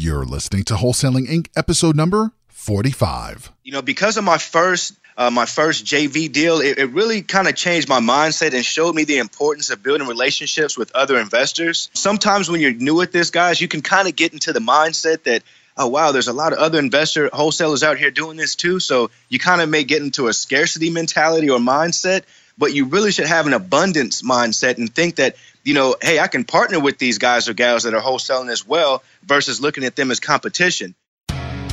You're listening to Wholesaling Inc. episode number 45. You know, because of my first uh, my first JV deal, it, it really kind of changed my mindset and showed me the importance of building relationships with other investors. Sometimes when you're new at this, guys, you can kind of get into the mindset that oh wow, there's a lot of other investor wholesalers out here doing this too. So you kind of may get into a scarcity mentality or mindset, but you really should have an abundance mindset and think that you know, hey, I can partner with these guys or gals that are wholesaling as well versus looking at them as competition.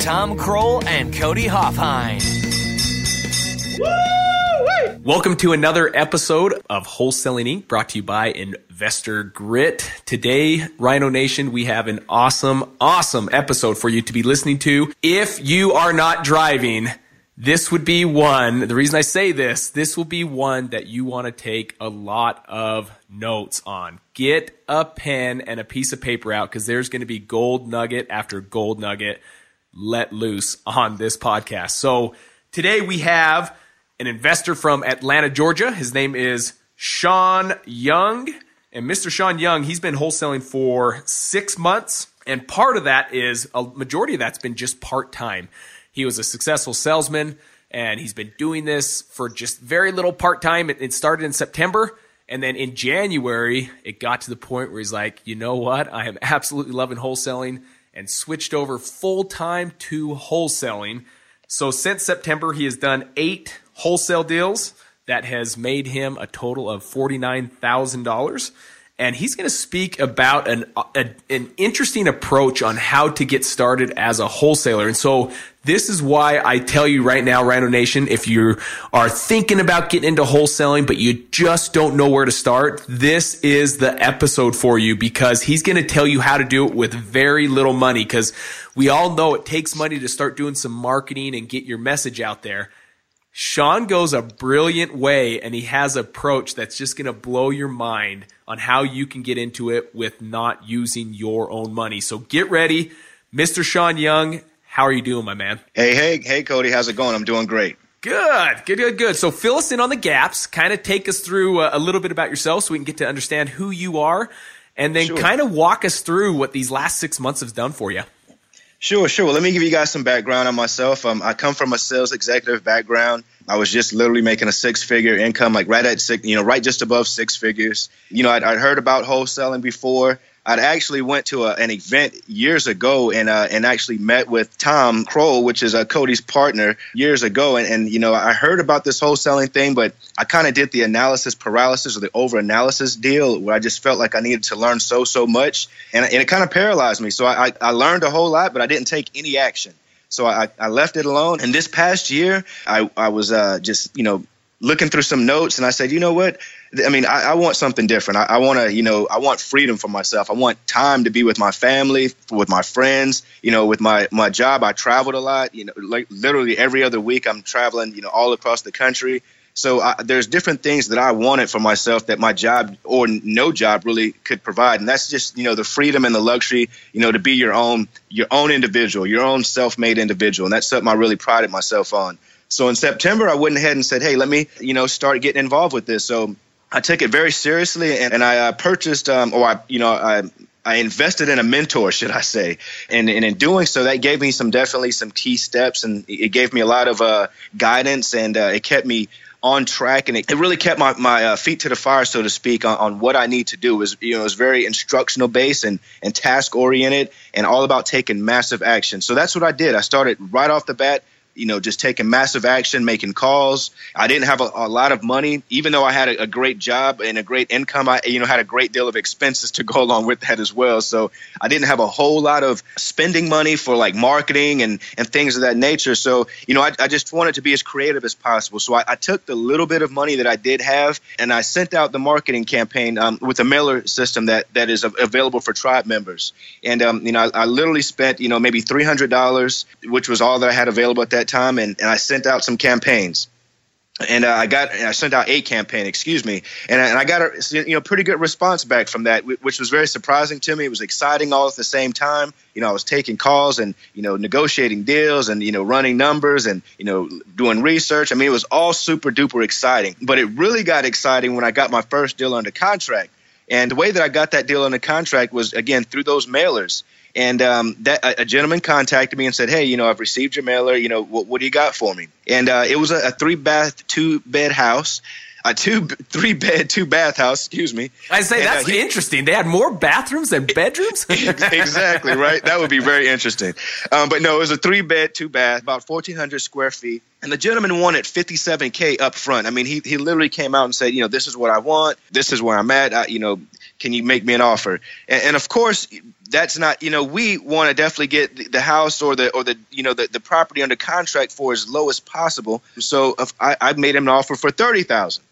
Tom Krol and Cody Hofhine. Welcome to another episode of Wholesaling Inc. brought to you by Investor Grit. Today, Rhino Nation, we have an awesome, awesome episode for you to be listening to. If you are not driving, this would be one. The reason I say this, this will be one that you want to take a lot of notes on. Get a pen and a piece of paper out because there's going to be gold nugget after gold nugget let loose on this podcast. So today we have an investor from Atlanta, Georgia. His name is Sean Young. And Mr. Sean Young, he's been wholesaling for six months. And part of that is a majority of that's been just part time. He was a successful salesman and he's been doing this for just very little part time. It, it, started in September. And then in January, it got to the point where he's like, you know what? I am absolutely loving wholesaling and switched over full time to wholesaling. So since September, he has done eight wholesale deals that has made him a total of $49,000 and he's going to speak about an a, an interesting approach on how to get started as a wholesaler. And so this is why I tell you right now, Rhino Nation, if you are thinking about getting into wholesaling, but you just don't know where to start, this is the episode for you because he's going to tell you how to do it with very little money because we all know it takes money to start doing some marketing and get your message out there. Sean goes a brilliant way and he has an approach that's just going to blow your mind on how you can get into it with not using your own money. So get ready. Mr. Sean Young, how are you doing, my man? Hey, hey, hey, Cody. How's it going? I'm doing great. Good, good, good, good. So fill us in on the gaps, kind of take us through a, a little bit about yourself so we can get to understand who you are, and then sure. kind of walk us through what these last six months have done for you. Sure, sure. Let me give you guys some background on myself. Um, I come from a sales executive background. I was just literally making a six figure income, like right at six, you know, right just above six figures. You know, I'd, I'd heard about wholesaling before. I'd actually went to a, an event years ago and uh, and actually met with Tom Krol, which is uh, Cody's partner, years ago. And, and you know, I heard about this wholesaling thing, but I kind of did the analysis paralysis or the over analysis deal where I just felt like I needed to learn so so much, and, and it kind of paralyzed me. So I, I learned a whole lot, but I didn't take any action. So I, I left it alone. And this past year, I, I was uh, just you know looking through some notes, and I said, you know what? I mean, I, I want something different. I, I want to, you know, I want freedom for myself. I want time to be with my family, with my friends. You know, with my my job, I traveled a lot. You know, like literally every other week, I'm traveling. You know, all across the country. So I, there's different things that I wanted for myself that my job or no job really could provide, and that's just you know the freedom and the luxury, you know, to be your own your own individual, your own self-made individual, and that's something I really prided myself on. So in September, I went ahead and said, hey, let me you know start getting involved with this. So I took it very seriously, and, and I uh, purchased, um, or I, you know, I, I invested in a mentor, should I say? And, and in doing so, that gave me some definitely some key steps, and it gave me a lot of uh, guidance, and uh, it kept me on track, and it, it really kept my, my uh, feet to the fire, so to speak, on, on what I need to do. Was you know was very instructional based and and task oriented, and all about taking massive action. So that's what I did. I started right off the bat you know, just taking massive action, making calls. I didn't have a, a lot of money, even though I had a, a, great job and a great income. I, you know, had a great deal of expenses to go along with that as well. So I didn't have a whole lot of spending money for like marketing and, and things of that nature. So, you know, I, I just wanted to be as creative as possible. So I, I, took the little bit of money that I did have and I sent out the marketing campaign um, with a mailer system that, that is available for tribe members. And, um, you know, I, I literally spent, you know, maybe $300, which was all that I had available at that time, and, and I sent out some campaigns and uh, I got I sent out a campaign, excuse me, and, and I got a you know pretty good response back from that, which was very surprising to me. It was exciting all at the same time. You know, I was taking calls and you know negotiating deals and you know running numbers and you know doing research. I mean, it was all super duper exciting. But it really got exciting when I got my first deal under contract. And the way that I got that deal under contract was again through those mailers. And um, that a, a, gentleman contacted me and said, "Hey, you know, I've received your mailer. You know, what, what do you got for me?" And uh, it was a, a three bath, two bed house a two three bed two bath house excuse me. I say and, that's uh, he, interesting. They had more bathrooms than bedrooms? Exactly right? That would be very interesting. Um, but no it was a three bed two bath about 1400 square feet. And the gentleman wanted 57k up front. I mean he, he literally came out and said you know this is what i want. This is where i'm at. I, you know can you make me an offer? And, and of course that's not you know we want to definitely get the house or the or the you know the, the property under contract for as low as possible. So I, I made him an offer for 30000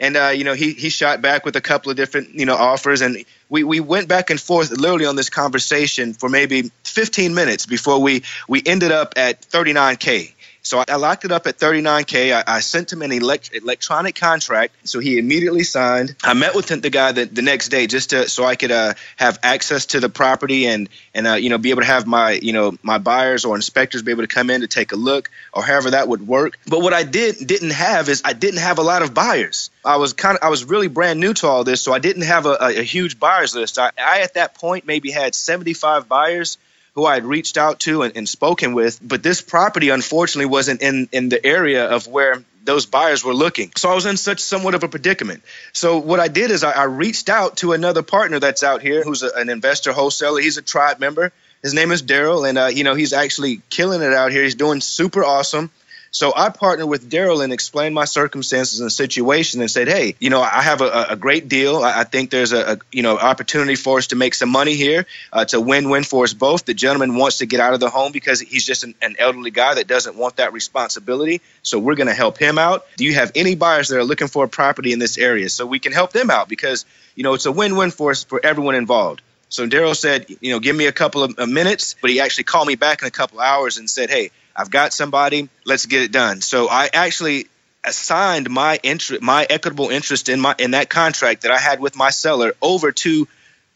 and uh, you know he he shot back with a couple of different you know offers. And we, we went back and forth literally on this conversation for maybe 15 minutes before we we ended up at 39k so I locked it up at 39K. I, I sent him an elect, electronic contract. So he immediately signed. I met with the guy the, the next day just to, so I could uh, have access to the property and, and uh, you know, be able to have my, you know, my buyers or inspectors be able to come in to take a look or however that would work. But what I did, didn't have is I didn't have a lot of buyers. I was kind of, I was really brand new to all this. So I didn't have a, a, a huge buyers list. I, I, at that point, maybe had 75 buyers who I had reached out to and, and spoken with, but this property unfortunately wasn't in in the area of where those buyers were looking. So I was in such somewhat of a predicament. So what I did is I, I reached out to another partner that's out here who's a, an investor wholesaler. He's a tribe member. His name is Daryl, and uh, you know he's actually killing it out here. He's doing super awesome. So I partnered with Daryl and explained my circumstances and situation and said, hey, you know, I have a, a great deal. I, I think there's a, a, you know opportunity for us to make some money here. Uh, it's a win-win for us both. The gentleman wants to get out of the home because he's just an, an elderly guy that doesn't want that responsibility. So we're going to help him out. Do you have any buyers that are looking for a property in this area so we can help them out because you know it's a win-win for us for everyone involved. So Daryl said, you know, give me a couple of minutes, but he actually called me back in a couple hours and said, hey, I've got somebody. Let's get it done. So I actually assigned my interest, my equitable interest in my in that contract that I had with my seller over to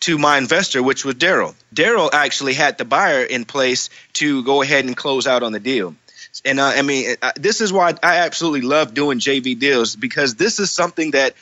to my investor, which was Daryl. Daryl actually had the buyer in place to go ahead and close out on the deal. And uh, I mean, uh, this is why I absolutely love doing JV deals because this is something that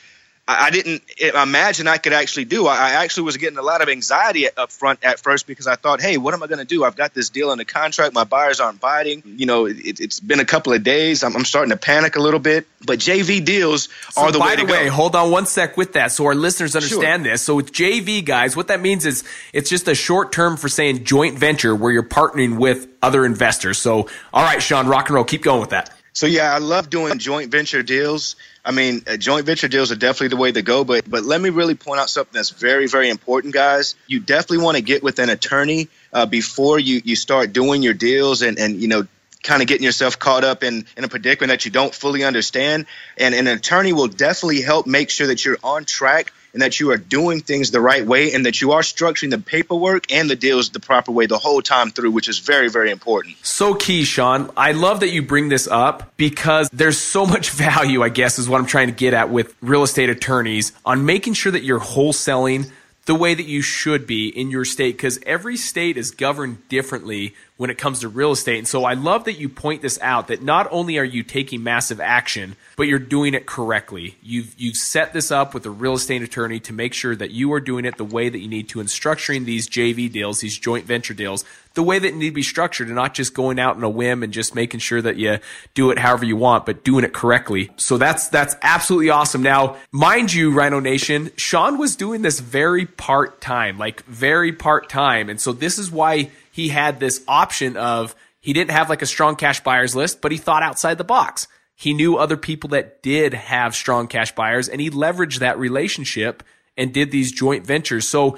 I didn't imagine I could actually do. I actually was getting a lot of anxiety up front at first because I thought, hey, what am I going to do? I've got this deal under contract. My buyers aren't biting. You know, it, has been a couple of days. I'm, I'm, starting to panic a little bit. But JV deals so are the way to the way, go. hold on one sec with that so our listeners understand sure. this. So with JV, guys, what that means is it's just a short term for saying joint venture where you're partnering with other investors. So, all right, Sean, rock and roll. Keep going with that. So yeah, I love doing joint venture deals. I mean, joint venture deals are definitely the way to go. But but let me really point out something that's very very important, guys. You definitely want to get with an attorney uh, before you you start doing your deals and and you know kind of getting yourself caught up in, in a predicament that you don't fully understand. And an attorney will definitely help make sure that you're on track and that you are doing things the right way and that you are structuring the paperwork and the deals the proper way the whole time through, which is very, very important. So key, Sean. I love that you bring this up because there's so much value, I guess, is what I'm trying to get at with real estate attorneys on making sure that you're wholesaling the way that you should be in your state because every state is governed differently when it comes to real estate. And so I love that you point this out that not only are you taking massive action, but you're doing it correctly. You've you've set this up with a real estate attorney to make sure that you are doing it the way that you need to and structuring these JV deals, these joint venture deals, the way that need to be structured and not just going out on a whim and just making sure that you do it however you want, but doing it correctly. So that's that's absolutely awesome. Now, mind you, Rhino Nation, Sean was doing this very part time, like very part time. And so this is why he had this option of He didn't have like a strong cash buyers list, but he thought outside the box. He knew other people that did have strong cash buyers and he leveraged that relationship and did these joint ventures. So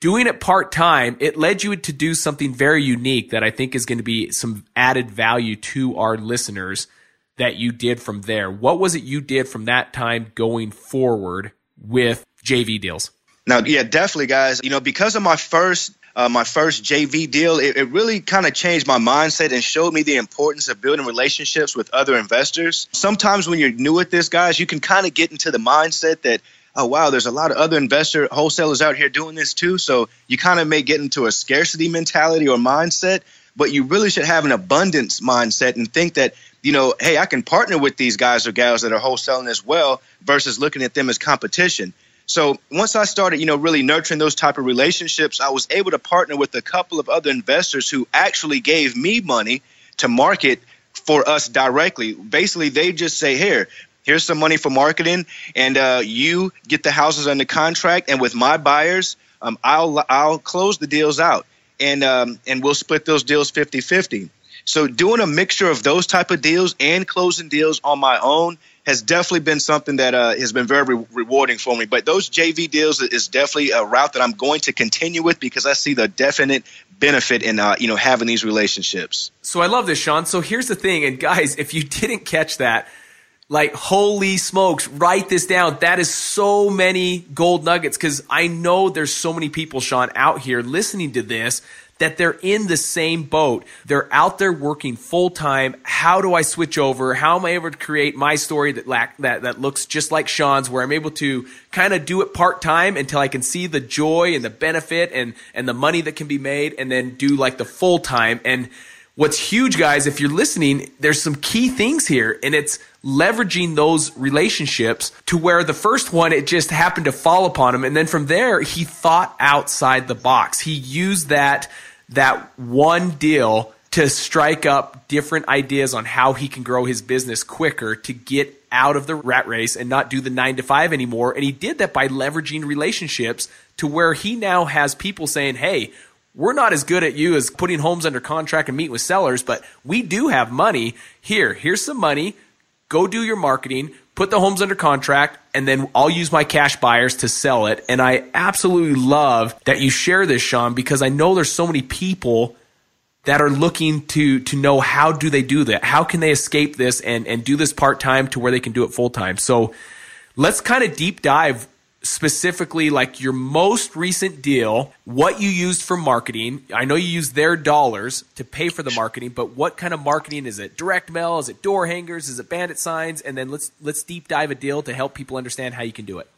doing it part time, it led you to do something very unique that I think is going to be some added value to our listeners that you did from there. What was it you did from that time going forward with JV deals? Now, yeah, definitely, guys. You know, because of my first uh, my first JV deal, it, it really kind of changed my mindset and showed me the importance of building relationships with other investors. Sometimes when you're new at this, guys, you can kind of get into the mindset that, oh, wow, there's a lot of other investor wholesalers out here doing this too. So you kind of may get into a scarcity mentality or mindset, but you really should have an abundance mindset and think that you know, hey, I can partner with these guys or gals that are wholesaling as well versus looking at them as competition. So once I started, you know, really nurturing those type of relationships, I was able to partner with a couple of other investors who actually gave me money to market for us directly. Basically, they just say, "Here, here's some money for marketing, and uh, you get the houses under contract, and with my buyers, um, I'll I'll close the deals out, and um, and we'll split those deals 50-50. So doing a mixture of those type of deals and closing deals on my own has definitely been something that uh, has been very re- rewarding for me. But those JV deals is definitely a route that I'm going to continue with because I see the definite benefit in uh, you know having these relationships. So I love this, Sean. So here's the thing, and guys, if you didn't catch that. Like, holy smokes, write this down. That is so many gold nuggets because I know there's so many people, Sean, out here listening to this that they're in the same boat. They're out there working full time. How do I switch over? How am I able to create my story that lack, that that looks just like Sean's, where I'm able to kind of do it part time until I can see the joy and the benefit and and the money that can be made, and then do like the full time and what's huge, guys, if you're listening, there's some key things here, and it's leveraging those relationships to where the first one, it just happened to fall upon him. And then from there, he thought outside the box. He used that, that one deal to strike up different ideas on how he can grow his business quicker to get out of the rat race and not do the nine to five anymore. And he did that by leveraging relationships to where he now has people saying, Hey, we're not as good at you as putting homes under contract and meeting with sellers, but we do have money. Here, here's some money. Go do your marketing, put the homes under contract, and then I'll use my cash buyers to sell it. And I absolutely love that you share this, Sean, because I know there's so many people that are looking to to know how do they do that? How can they escape this and and do this part time to where they can do it full time? So let's kind of deep dive specifically like your most recent deal, what you used for marketing. I know you used their dollars to pay for the marketing, but what kind of marketing is it? Direct mail? Is it door hangers? Is it bandit signs? And then let's let's deep dive a deal to help people understand how you can do it.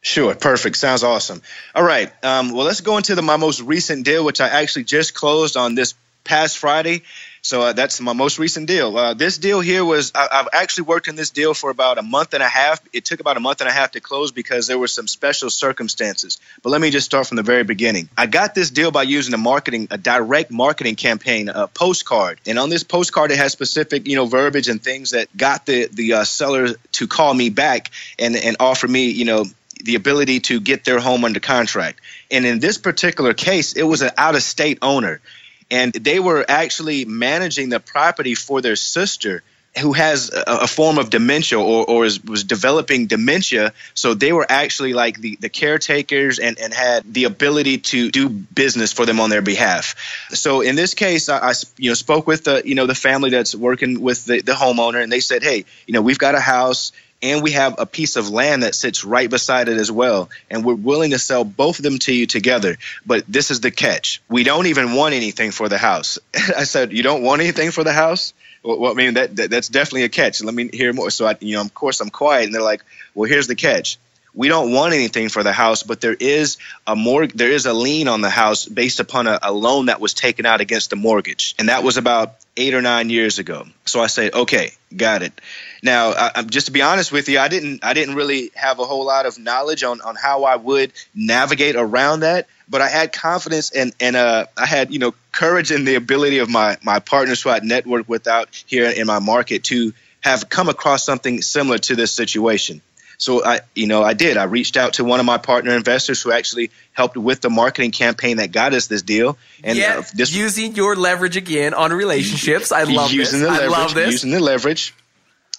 Sure, perfect. Sounds awesome. All right. Um, well, let's go into the, my most recent deal, which I actually just closed on this past Friday. So uh, that's my most recent deal. Uh, this deal here was I, have actually worked in this deal for about a month and a half. It took about a month and a half to close because there were some special circumstances. But let me just start from the very beginning. I got this deal by using a marketing, a direct marketing campaign, a postcard, and on this postcard it has specific, you know, verbiage and things that got the the uh, seller to call me back and and offer me, you know, the ability to get their home under contract. And in this particular case, it was an out of state owner and they were actually managing the property for their sister who has a, a form of dementia or, or is, was developing dementia. So they were actually like the, the caretakers and, and had the ability to do business for them on their behalf. So in this case, I, I you know spoke with the you know the family that's working with the, the homeowner, and they said, hey, you know we've got a house and we have a piece of land that sits right beside it as well. And we're willing to sell both of them to you together. But this is the catch we don't even want anything for the house. I said, You don't want anything for the house? Well, I mean, that, that, that's definitely a catch. Let me hear more. So, I, you know, of course, I'm quiet. And they're like, Well, here's the catch we don't want anything for the house, but there is a more there is a lien on the house based upon a, a, loan that was taken out against the mortgage, and that was about eight or nine years ago. So I say, okay, got it. Now, I, just to be honest with you, I didn't I didn't really have a whole lot of knowledge on on how I would navigate around that, but I had confidence and and uh, I had you know courage in the ability of my my partners who I network with out here in my market to have come across something similar to this situation. So I, you know, I did. I reached out to one of my partner investors who actually helped with the marketing campaign that got us this deal. And yeah, uh, this, using your leverage again on relationships. I love using this. The leverage, I love this. Using the leverage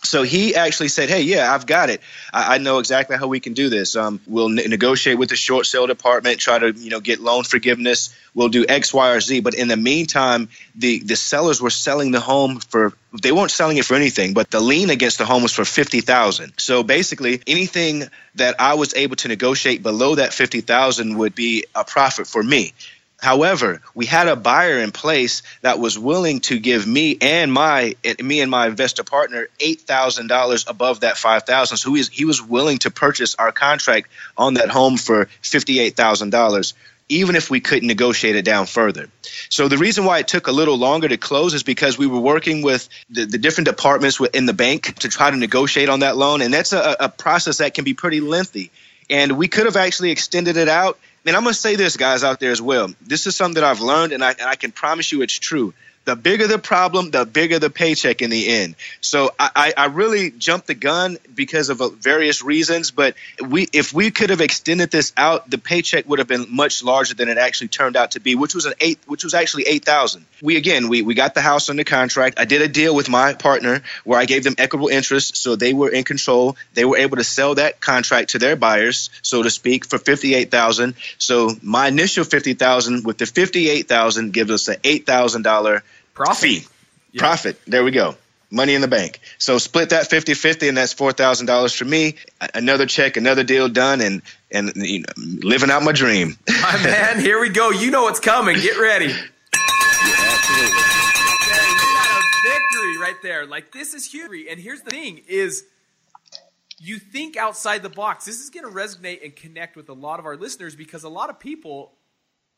so he actually said, "Hey, yeah, I've got it. I, I know exactly how we can do this. Um, we'll ne- negotiate with the short sale department, try to you know get loan forgiveness. We'll do X, Y, or Z. But in the meantime, the the sellers were selling the home for they weren't selling it for anything, but the lien against the home was for fifty thousand. So basically, anything that I was able to negotiate below that fifty thousand would be a profit for me. However, we had a buyer in place that was willing to give me and my me and my investor partner eight thousand dollars above that five thousand. So he was, he was willing to purchase our contract on that home for fifty eight thousand dollars, even if we couldn't negotiate it down further. So the reason why it took a little longer to close is because we were working with the, the different departments within the bank to try to negotiate on that loan, and that's a, a process that can be pretty lengthy. And we could have actually extended it out and I'm going to say this, guys, out there as well. This is something that I've learned, and I, and I can promise you it's true the bigger the problem, the bigger the paycheck in the end. So I, I really jumped the gun because of uh, various reasons. But we, if we could have extended this out, the paycheck would have been much larger than it actually turned out to be, which was an eight, which was actually eight thousand. We again, we we got the house under contract. I did a deal with my partner where I gave them equitable interest, so they were in control. They were able to sell that contract to their buyers, so to speak, for fifty eight thousand. So my initial fifty thousand with the fifty eight thousand gives us an eight thousand dollar Profit. Fee. Yeah. Profit. There we go. Money in the bank. So split that 50-50 and that's $4,000 for me. Another check, another deal done and and you know, living out my dream. My man, here we go. You know what's coming. Get ready. Yeah, absolutely. victory right there. Like this is huge. And here's the thing is you think outside the box. This is going to resonate and connect with a lot of our listeners because a lot of people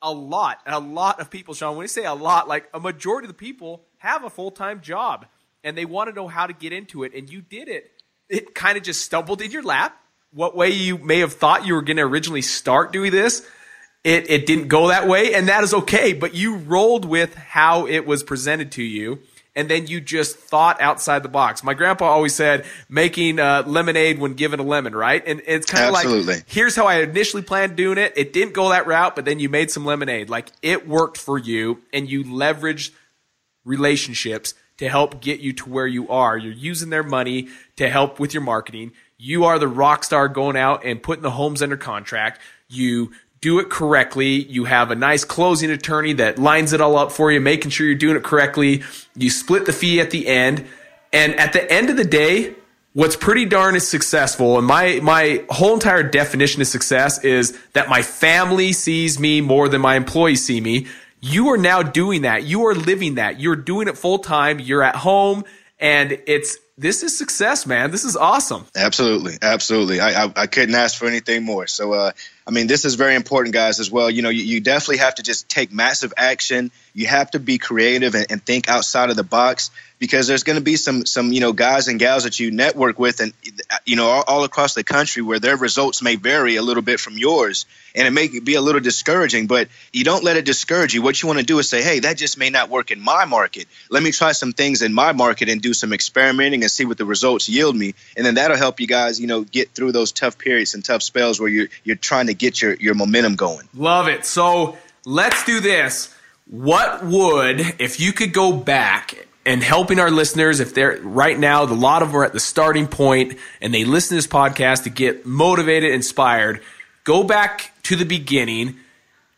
a lot, a lot of people, Sean, when you say a lot, like a majority of the people have a full time job and they want to know how to get into it. And you did it. It kind of just stumbled in your lap. What way you may have thought you were going to originally start doing this, it, it didn't go that way. And that is okay. But you rolled with how it was presented to you and then you just thought outside the box. My grandpa always said making uh, lemonade when given a lemon, right? And it's kind of like here's how I initially planned doing it. It didn't go that route, but then you made some lemonade. Like it worked for you, and you leveraged relationships to help get you to where you are. You're using their money to help with your marketing. You are the rock star going out and putting the homes under contract. You do it correctly. You have a nice closing attorney that lines it all up for you, making sure you're doing it correctly. You split the fee at the end. And at the end of the day, what's pretty darn is successful. And my, my whole entire definition of success is that my family sees me more than my employees see me. You are now doing that. You are living that. You're doing it full time. You're at home and it's, this is success, man. This is awesome. Absolutely. Absolutely. I, I, I couldn't ask for anything more. So, uh, I mean, this is very important, guys, as well. You know, you, you definitely have to just take massive action. You have to be creative and, and think outside of the box because there's going to be some some you know guys and gals that you network with and you know all, all, across the country where their results may vary a little bit from yours and it may be a little discouraging but you don't let it discourage you. What you want to do is say hey that just may not work in my market. Let me try some things in my market and do some experimenting and see what the results yield me. And then that'll help you guys you know get through those tough periods and tough spells where you're you're trying to get your your momentum going. Love it. So let's do this what would if you could go back and helping our listeners if they're right now a lot of them are at the starting point and they listen to this podcast to get motivated inspired go back to the beginning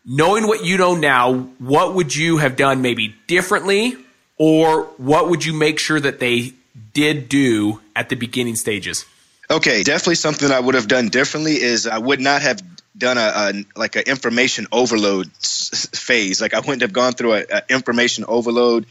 knowing what you know now what would you have done maybe differently? Or what would you make sure that they did do at the beginning stages? Okay definitely something i would have done differently is i would not have done a, a like an information overload phase like i wouldn't have gone through an information overload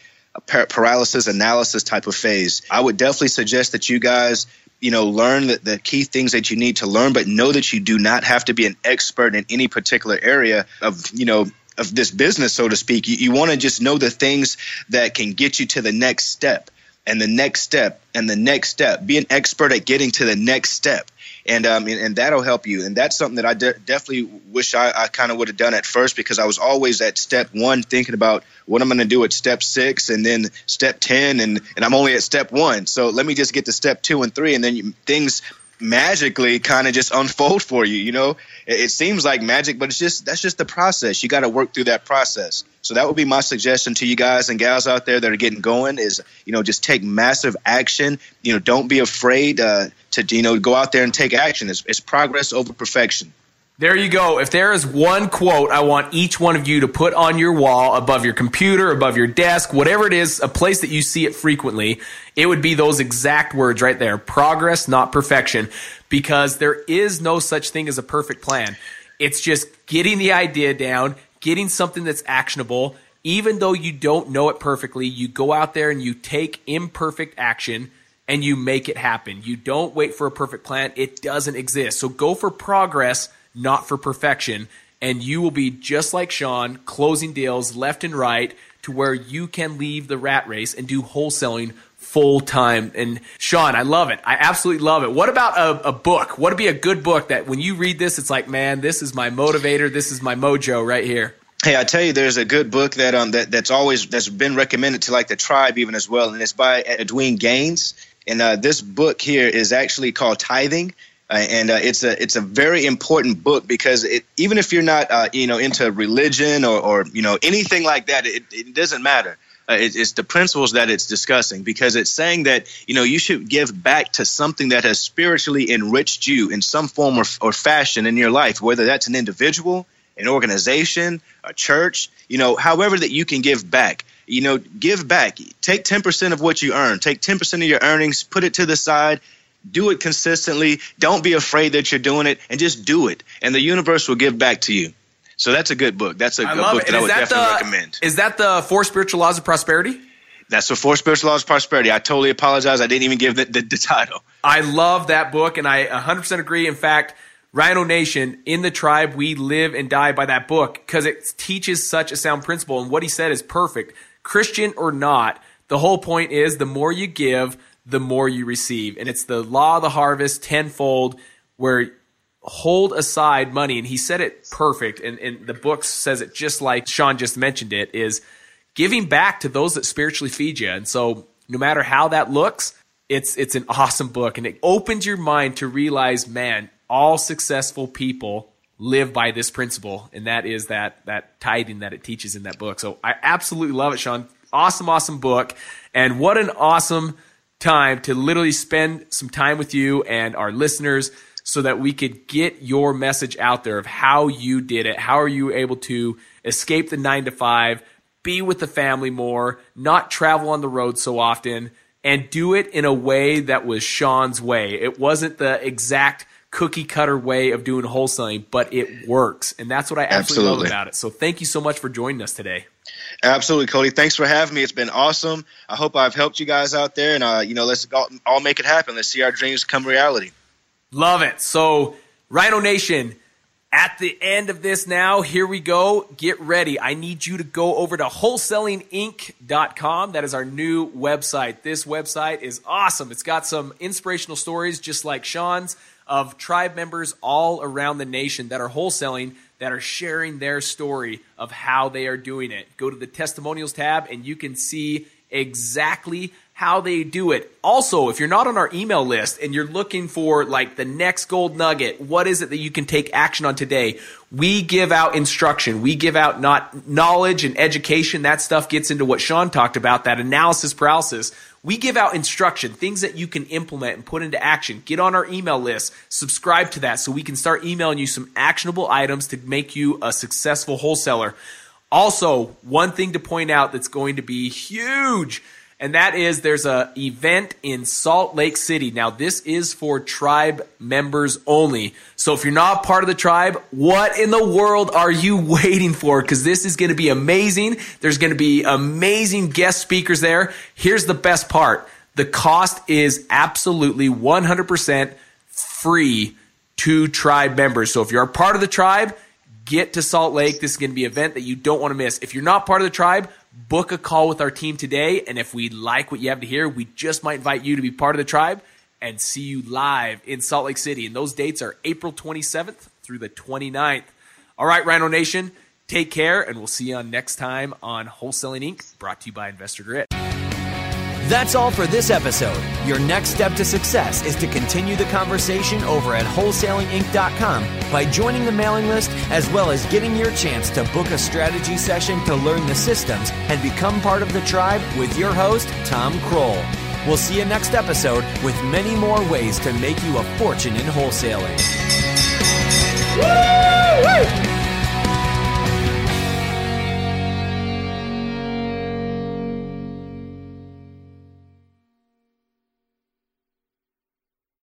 paralysis analysis type of phase. I would definitely suggest that you guys, you know, learn the, the, key things that you need to learn, but know that you do not have to be an expert in any particular area of, you know, of this business, so to speak. You, you want to just know the things that can get you to the next step and the next step and the next step. Be an expert at getting to the next step and um, and, and, that'll help you. And that's something that I de- definitely wish I, I kind of would have done at first because I was always at step one thinking about what I'm going to do at step six and then step ten, and and I'm only at step one. So let me just get to step two and three, and then you, things magically kind of just unfold for you. You know, it, it, seems like magic, but it's just that's just the process. You got to work through that process. So that would be my suggestion to you guys and gals out there that are getting going is you know just take massive action. You know, don't be afraid uh, to you know go out there and take action. It's, it's progress over perfection. There you go. If there is one quote I want each one of you to put on your wall, above your computer, above your desk, whatever it is, a place that you see it frequently, it would be those exact words right there. Progress, not perfection. Because there is no such thing as a perfect plan. It's just getting the idea down, getting something that's actionable. Even though you don't know it perfectly, you go out there and you take imperfect action and you make it happen. You don't wait for a perfect plan. It doesn't exist. So go for progress not for perfection. And you will be just like Sean, closing deals left and right to where you can leave the rat race and do wholesaling full time. And Sean, I love it. I absolutely love it. What about a, a, book? What would be a good book that when you read this, it's like, man, this is my motivator. This is my mojo right here. Hey, I tell you, there's a good book that um that, that's always that's been recommended to like the tribe even as well, and it's by Edwene Gaines. And uh, this book here is actually called Tithing uh, and uh, it's a it's a very important book because it, even if you're not uh, you know into religion or, or you know anything like that, it, it doesn't matter. Uh, it, it's the principles that it's discussing because it's saying that you know you should give back to something that has spiritually enriched you in some form or, or fashion in your life, whether that's an individual, an organization, a church, you know, however that you can give back you know, give back. Take 10% of what you earn. Take 10% of your earnings, put it to the side, do it consistently. Don't be afraid that you're doing it and just do it. And the universe will give back to you. So that's a good book. That's a, good book that I would that definitely the, recommend. Is that the Four Spiritual Laws of Prosperity? That's the Four Spiritual Laws of Prosperity. I totally apologize. I didn't even give the, the, the title. I love that book, and I 100% agree. In fact, Rhino Nation, in the tribe, we live and die by that book because it teaches such a sound principle. And what he said is perfect. Christian or not, the whole point is the more you give – the more you receive. And it's the law of the harvest tenfold where hold aside money. And he said it perfect. And, and the book says it just like Sean just mentioned it is giving back to those that spiritually feed you. And so no matter how that looks, it's, it's an awesome book and it opens your mind to realize, man, all successful people live by this principle. And that is that, that tithing that it teaches in that book. So I absolutely love it, Sean. Awesome, awesome book. And what an awesome time to literally spend some time with you and our listeners so that we could get your message out there of how you did it. How are you able to escape the nine to five, be with the family more, not travel on the road so often, and do it in a way that was Sean's way. It wasn't the exact cookie cutter way of doing wholesaling, but it works. And that's what I absolutely, absolutely. love about it. So thank you so much for joining us today. Absolutely, Cody. Thanks for having me. It's been awesome. I hope I've helped you guys out there, and uh, you know, let's all make it happen. Let's see our dreams come reality. Love it. So, Rhino Nation, at the end of this now, here we go. Get ready. I need you to go over to wholesalinginc.com. That is our new website. This website is awesome. It's got some inspirational stories, just like Sean's, of tribe members all around the nation that are wholesaling that are sharing their story of how they are doing it. Go to the testimonials tab and you can see exactly how they do it. Also, if you're not on our email list and you're looking for like the next gold nugget, what is it that you can take action on today? We give out instruction. We give out not knowledge and education. That stuff gets into what Sean talked about, that analysis paralysis. We give out instruction, things that you can implement and put into action. Get on our email list, subscribe to that so we can start emailing you some actionable items to make you a successful wholesaler. Also, one thing to point out that's going to be huge and that is there's a event in Salt Lake City. Now this is for tribe members only. So if you're not part of the tribe, what in the world are you waiting for? Cuz this is going to be amazing. There's going to be amazing guest speakers there. Here's the best part. The cost is absolutely 100% free to tribe members. So if you're part of the tribe, get to Salt Lake. This is going to be an event that you don't want to miss. If you're not part of the tribe, book a call with our team today. And if we like what you have to hear, we just might invite you to be part of the tribe and see you live in Salt Lake City. And those dates are April 27th through the 29th. All right, Rhino Nation, take care, and we'll see you on next time on Wholesaling Inc., brought to you by Investor Grit. That's all for this episode. Your next step to success is to continue the conversation over at wholesalinginc.com by joining the mailing list as well as getting your chance to book a strategy session to learn the systems and become part of the tribe with your host, Tom Krol. We'll see you next episode with many more ways to make you a fortune in wholesaling. Woo-hoo!